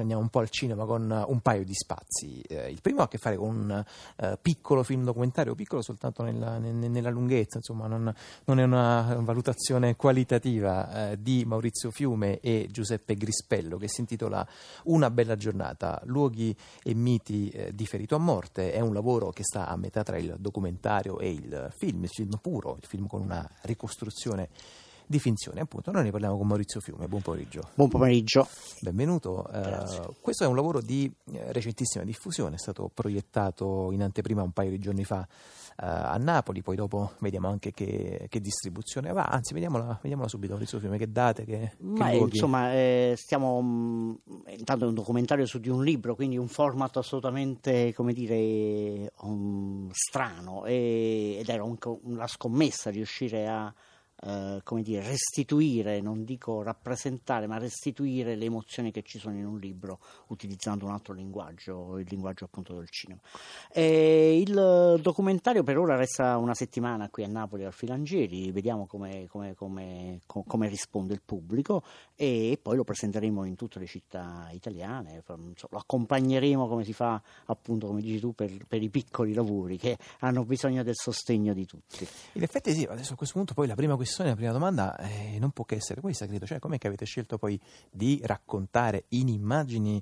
Andiamo un po' al cinema con un paio di spazi. Eh, il primo ha a che fare con un eh, piccolo film documentario, piccolo soltanto nella, nella lunghezza, insomma, non, non, è una valutazione qualitativa eh, di Maurizio Fiume e Giuseppe Grispello che si intitola Una bella giornata, luoghi e miti eh, di ferito a morte. È un lavoro che sta a metà tra il documentario e il film, il film puro, il film con una ricostruzione di finzione. Appunto, noi ne parliamo con Maurizio Fiume. Buon pomeriggio. Buon pomeriggio. Benvenuto. Uh, questo è un lavoro di eh, recentissima diffusione, è stato proiettato in anteprima un paio di giorni fa uh, a Napoli, poi dopo vediamo anche che, che distribuzione va. Anzi, vediamola, vediamola, subito, Maurizio Fiume, che date, che, Ma che insomma, eh, stiamo mh, mm, intanto è un documentario su di un libro, quindi un format assolutamente, come dire, um, strano e, ed era un, una scommessa riuscire a eh, come dire, restituire, non dico rappresentare, ma restituire le emozioni che ci sono in un libro utilizzando un altro linguaggio, il linguaggio appunto del cinema. E il documentario per ora resta una settimana qui a Napoli al Filangieri, vediamo come, come, come, come risponde il pubblico e poi lo presenteremo in tutte le città italiane, lo accompagneremo come si fa appunto, come dici tu, per, per i piccoli lavori che hanno bisogno del sostegno di tutti. In effetti sì, adesso a questo punto poi la prima questione questione, la prima domanda eh, non può che essere questa, credo, cioè com'è che avete scelto poi di raccontare in immagini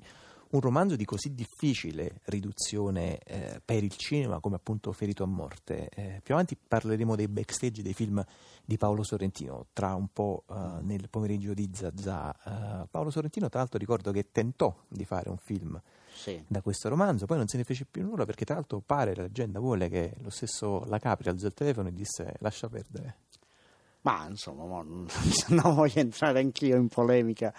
un romanzo di così difficile riduzione eh, per il cinema come appunto Ferito a morte. Eh, più avanti parleremo dei backstage dei film di Paolo Sorrentino, tra un po' uh, nel pomeriggio di Zazà. Uh, Paolo Sorrentino tra l'altro ricordo che tentò di fare un film sì. da questo romanzo, poi non se ne fece più nulla perché tra l'altro pare, la leggenda vuole che lo stesso La Capri alzò il telefono e disse lascia perdere. Ma insomma, non voglio entrare anch'io in polemica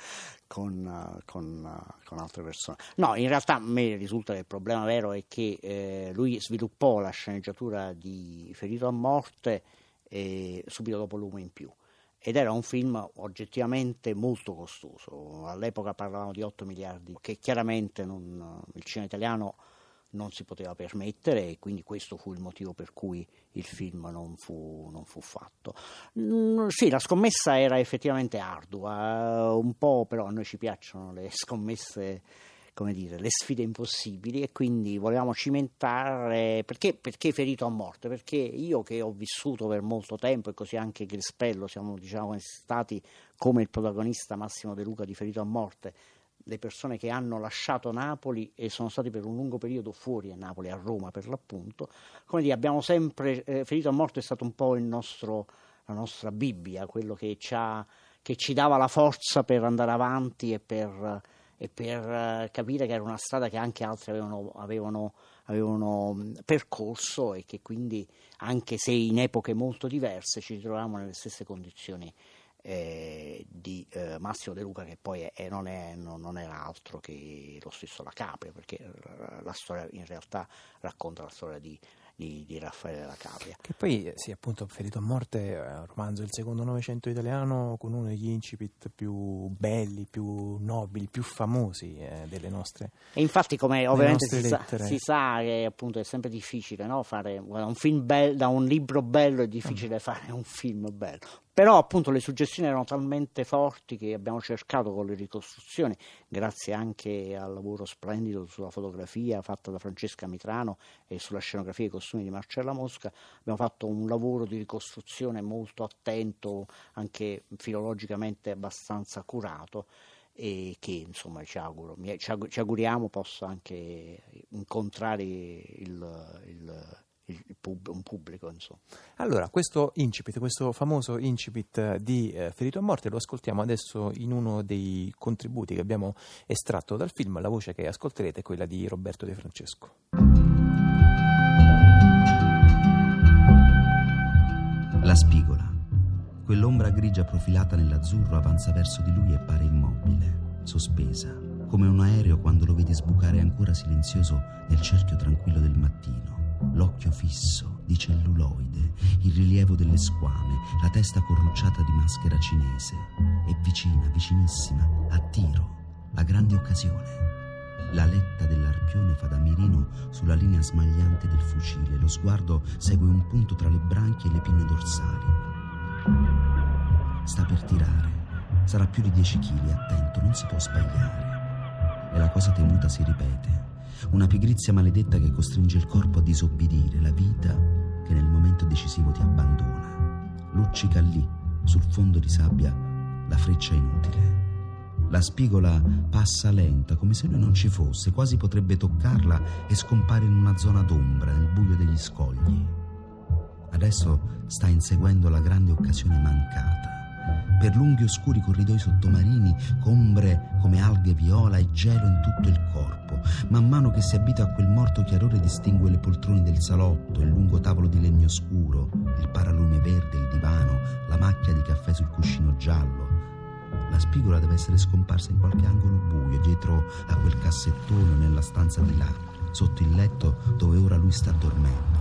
con, con, con, altre persone. No, in realtà a me risulta che il problema vero è che eh, lui sviluppò la sceneggiatura di Ferito a morte eh, subito dopo Lume in più. Ed era un film oggettivamente molto costoso. All'epoca parlavamo di 8 miliardi, che chiaramente non, il cinema italiano non si poteva permettere e quindi questo fu il motivo per cui il film non fu, non fu fatto. Mm, sì, la scommessa era effettivamente ardua, un po' però a noi ci piacciono le scommesse come dire, le sfide impossibili e quindi volevamo cimentare perché, perché ferito a morte? Perché io che ho vissuto per molto tempo e così anche Grispello siamo diciamo, stati come il protagonista Massimo De Luca di Ferito a morte le persone che hanno lasciato Napoli e sono stati per un lungo periodo fuori a Napoli, a Roma per l'appunto, come dire, abbiamo sempre, eh, Ferito a Morto è stato un po' nostro, la nostra Bibbia, quello che ci, ha, che ci, dava la forza per andare avanti e per, e per uh, capire che era una strada che anche altri avevano, avevano, avevano percorso e che quindi, anche se in epoche molto diverse, ci ritrovavamo nelle stesse condizioni eh, di eh, Massimo De Luca che poi è, non, è, non, non, era altro che lo stesso La Capria perché la storia in realtà racconta la storia di di, di Raffaele della Capria. Che poi, sì, appunto, Ferito a morte è un romanzo del secondo Novecento italiano con uno degli incipit più belli, più nobili, più famosi eh, delle nostre E infatti, come ovviamente si sa, si sa, che appunto è sempre difficile no? fare un film bello, da un libro bello è difficile mm. fare un film bello. Però appunto le suggestioni erano talmente forti che abbiamo cercato con le ricostruzioni, grazie anche al lavoro splendido sulla fotografia fatta da Francesca Mitrano e sulla scenografia e i costumi di Marcella Mosca, abbiamo fatto un lavoro di ricostruzione molto attento, anche filologicamente abbastanza curato e che insomma ci, auguro, ci auguriamo possa anche incontrare il, il pub, un pubblico. Insomma. Allora, questo incipit, questo famoso incipit di eh, Ferito a Morte, lo ascoltiamo adesso in uno dei contributi che abbiamo estratto dal film. La voce che ascolterete è quella di Roberto De Francesco. La spigola. Quell'ombra grigia profilata nell'azzurro avanza verso di lui e pare immobile, sospesa, come un aereo quando lo vedi sbucare ancora silenzioso nel cerchio tranquillo del mattino l'occhio fisso di celluloide, il rilievo delle squame, la testa corrucciata di maschera cinese. E vicina, vicinissima, a tiro, la grande occasione. La letta dell'arpione fa da mirino sulla linea smagliante del fucile. Lo sguardo segue un punto tra le branchie e le pinne dorsali. Sta per tirare. Sarà più di 10 kg, attento, non si può sbagliare. e la cosa temuta si ripete. Una pigrizia maledetta che costringe il corpo a disobbedire, la vita che nel momento decisivo ti abbandona. Luccica lì, sul fondo di sabbia, la freccia inutile. La spigola passa lenta, come se lui non ci fosse, quasi potrebbe toccarla e scompare in una zona d'ombra, nel buio degli scogli. Adesso sta inseguendo la grande occasione mancata. Per lunghi oscuri corridoi sottomarini, ombre come alghe viola e gelo in tutto il corpo. Man mano che si abita a quel morto chiarore distingue le poltrone del salotto, il lungo tavolo di legno scuro, il paralume verde, il divano, la macchia di caffè sul cuscino giallo. La spigola deve essere scomparsa in qualche angolo buio, dietro a quel cassettone nella stanza di là, sotto il letto dove ora lui sta dormendo.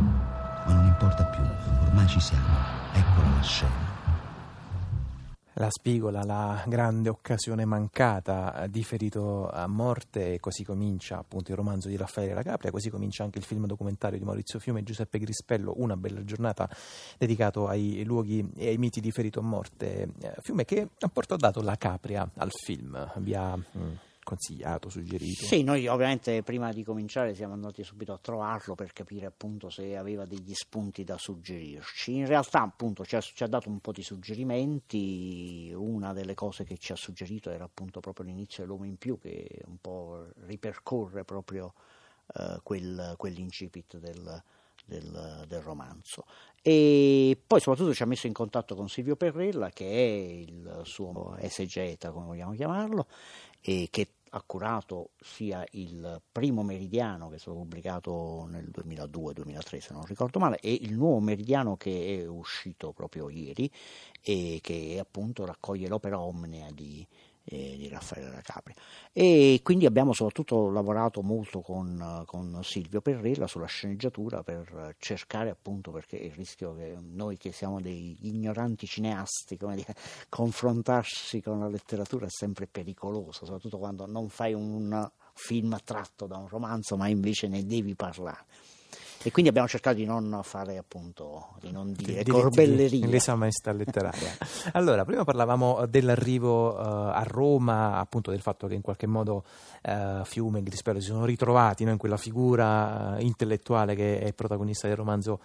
Ma non importa più, ormai ci siamo. Eccola la scena. La spigola, la grande occasione mancata, differito a morte, così comincia appunto il romanzo di Raffaele La Capria, così comincia anche il film documentario di Maurizio Fiume e Giuseppe Grispello, Una bella giornata, dedicato ai luoghi e ai miti di ferito a morte. Fiume che ha portato dato La Capria al film, via consigliato, suggerito? Sì, noi ovviamente prima di cominciare siamo andati subito a trovarlo per capire appunto se aveva degli spunti da suggerirci. In realtà appunto ci ha, ci ha dato un po' di suggerimenti, una delle cose che ci ha suggerito era appunto proprio l'inizio dell'uomo in più che un po' ripercorre proprio uh, quel, quell'incipit del, del, del, romanzo. E poi soprattutto ci ha messo in contatto con Silvio Perrella, che è il suo esegeta, come vogliamo chiamarlo, e che ha curato sia il primo meridiano che è stato pubblicato nel 2002-2003 se non ricordo male e il nuovo meridiano che è uscito proprio ieri e che appunto raccoglie l'opera omnea di, eh, di Raffaele da Capri. E quindi abbiamo soprattutto lavorato molto con, con, Silvio Perrella sulla sceneggiatura per cercare appunto, perché il rischio che noi che siamo degli ignoranti cineasti, come dire, confrontarsi con la letteratura è sempre pericoloso, soprattutto quando non fai un film tratto da un romanzo, ma invece ne devi parlare e quindi abbiamo cercato di non fare appunto di non dire di, corbellerie lesa maestà letteraria. Allora prima parlavamo dell'arrivo uh, a Roma appunto del fatto che in qualche modo uh, Fiume e Grispero si sono ritrovati no, in quella figura uh, intellettuale che è protagonista del romanzo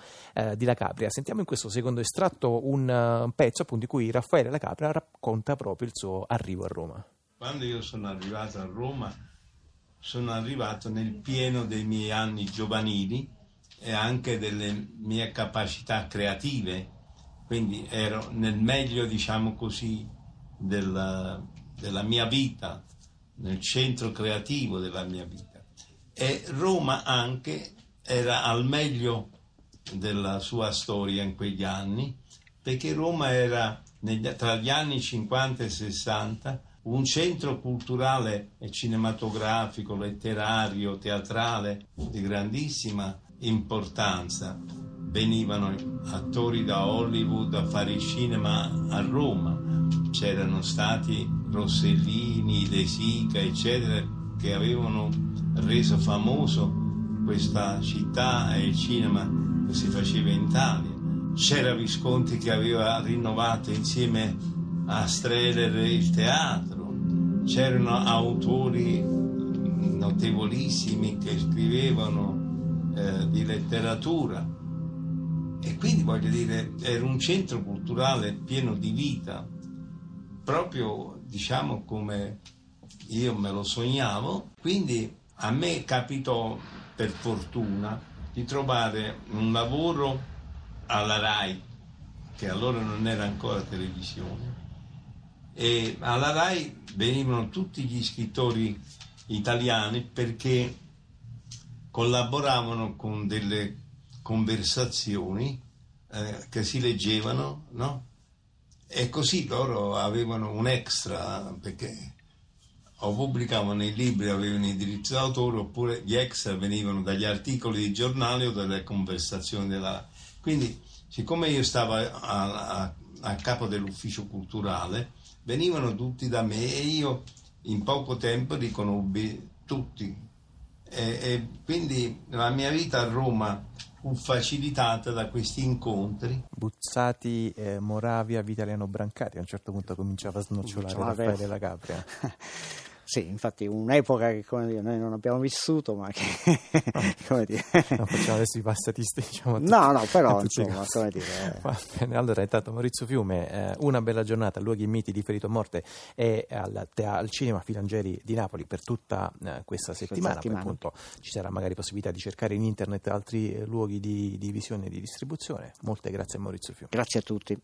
di La Capria. Sentiamo in questo secondo estratto un pezzo appunto in cui Raffaele La Capria racconta proprio il suo arrivo a Roma. Quando io sono arrivato a Roma sono arrivato nel pieno dei miei anni giovanili e anche delle mie capacità creative, quindi ero nel meglio, diciamo così, della, della mia vita, nel centro creativo della mia vita. E Roma anche era al meglio della sua storia in quegli anni, perché Roma era negli, tra gli anni 50 e 60 un centro culturale e cinematografico, letterario, teatrale di grandissima importanza. Venivano attori da Hollywood a fare cinema a Roma, c'erano stati Rossellini, De Sica, eccetera, che avevano reso famoso questa città e il cinema che si faceva in Italia. C'era Visconti che aveva rinnovato insieme a Streller il teatro, c'erano autori notevolissimi che scrivevano eh, di letteratura. E quindi voglio dire era un centro culturale pieno di vita proprio diciamo come io me lo sognavo. Quindi a me capitò per fortuna di trovare un lavoro alla RAI che allora non era ancora televisione. E alla RAI venivano tutti gli scrittori italiani perché collaboravano con delle conversazioni eh, che si leggevano, no? E così loro avevano un extra perché o pubblicavano i libri avevano i diritti d'autore oppure gli extra venivano dagli articoli di giornale o dalle conversazioni della... Quindi siccome io stavo a, capo dell'ufficio culturale venivano tutti da me e io in poco tempo riconobbi tutti e, e quindi la mia vita a Roma fu facilitata da questi incontri. Buzzati, eh, Moravia, Vitaliano Brancati, a un certo punto cominciava a snocciolare Raffaele la Capria. Sì, infatti un'epoca che come dire, noi non abbiamo vissuto, ma che come dire. Non facciamo adesso i passatisti, diciamo. tutti- No, no, però insomma, come dire. eh. Va bene, allora intanto Maurizio Fiume, eh, una bella giornata, luoghi miti di Ferito a Morte e al, al cinema Filangeri di Napoli per tutta eh, questa settimana. Poi, settimana. appunto ci sarà magari possibilità di cercare in internet altri eh, luoghi di, di visione e di distribuzione. Molte grazie a Maurizio Fiume. Grazie a tutti.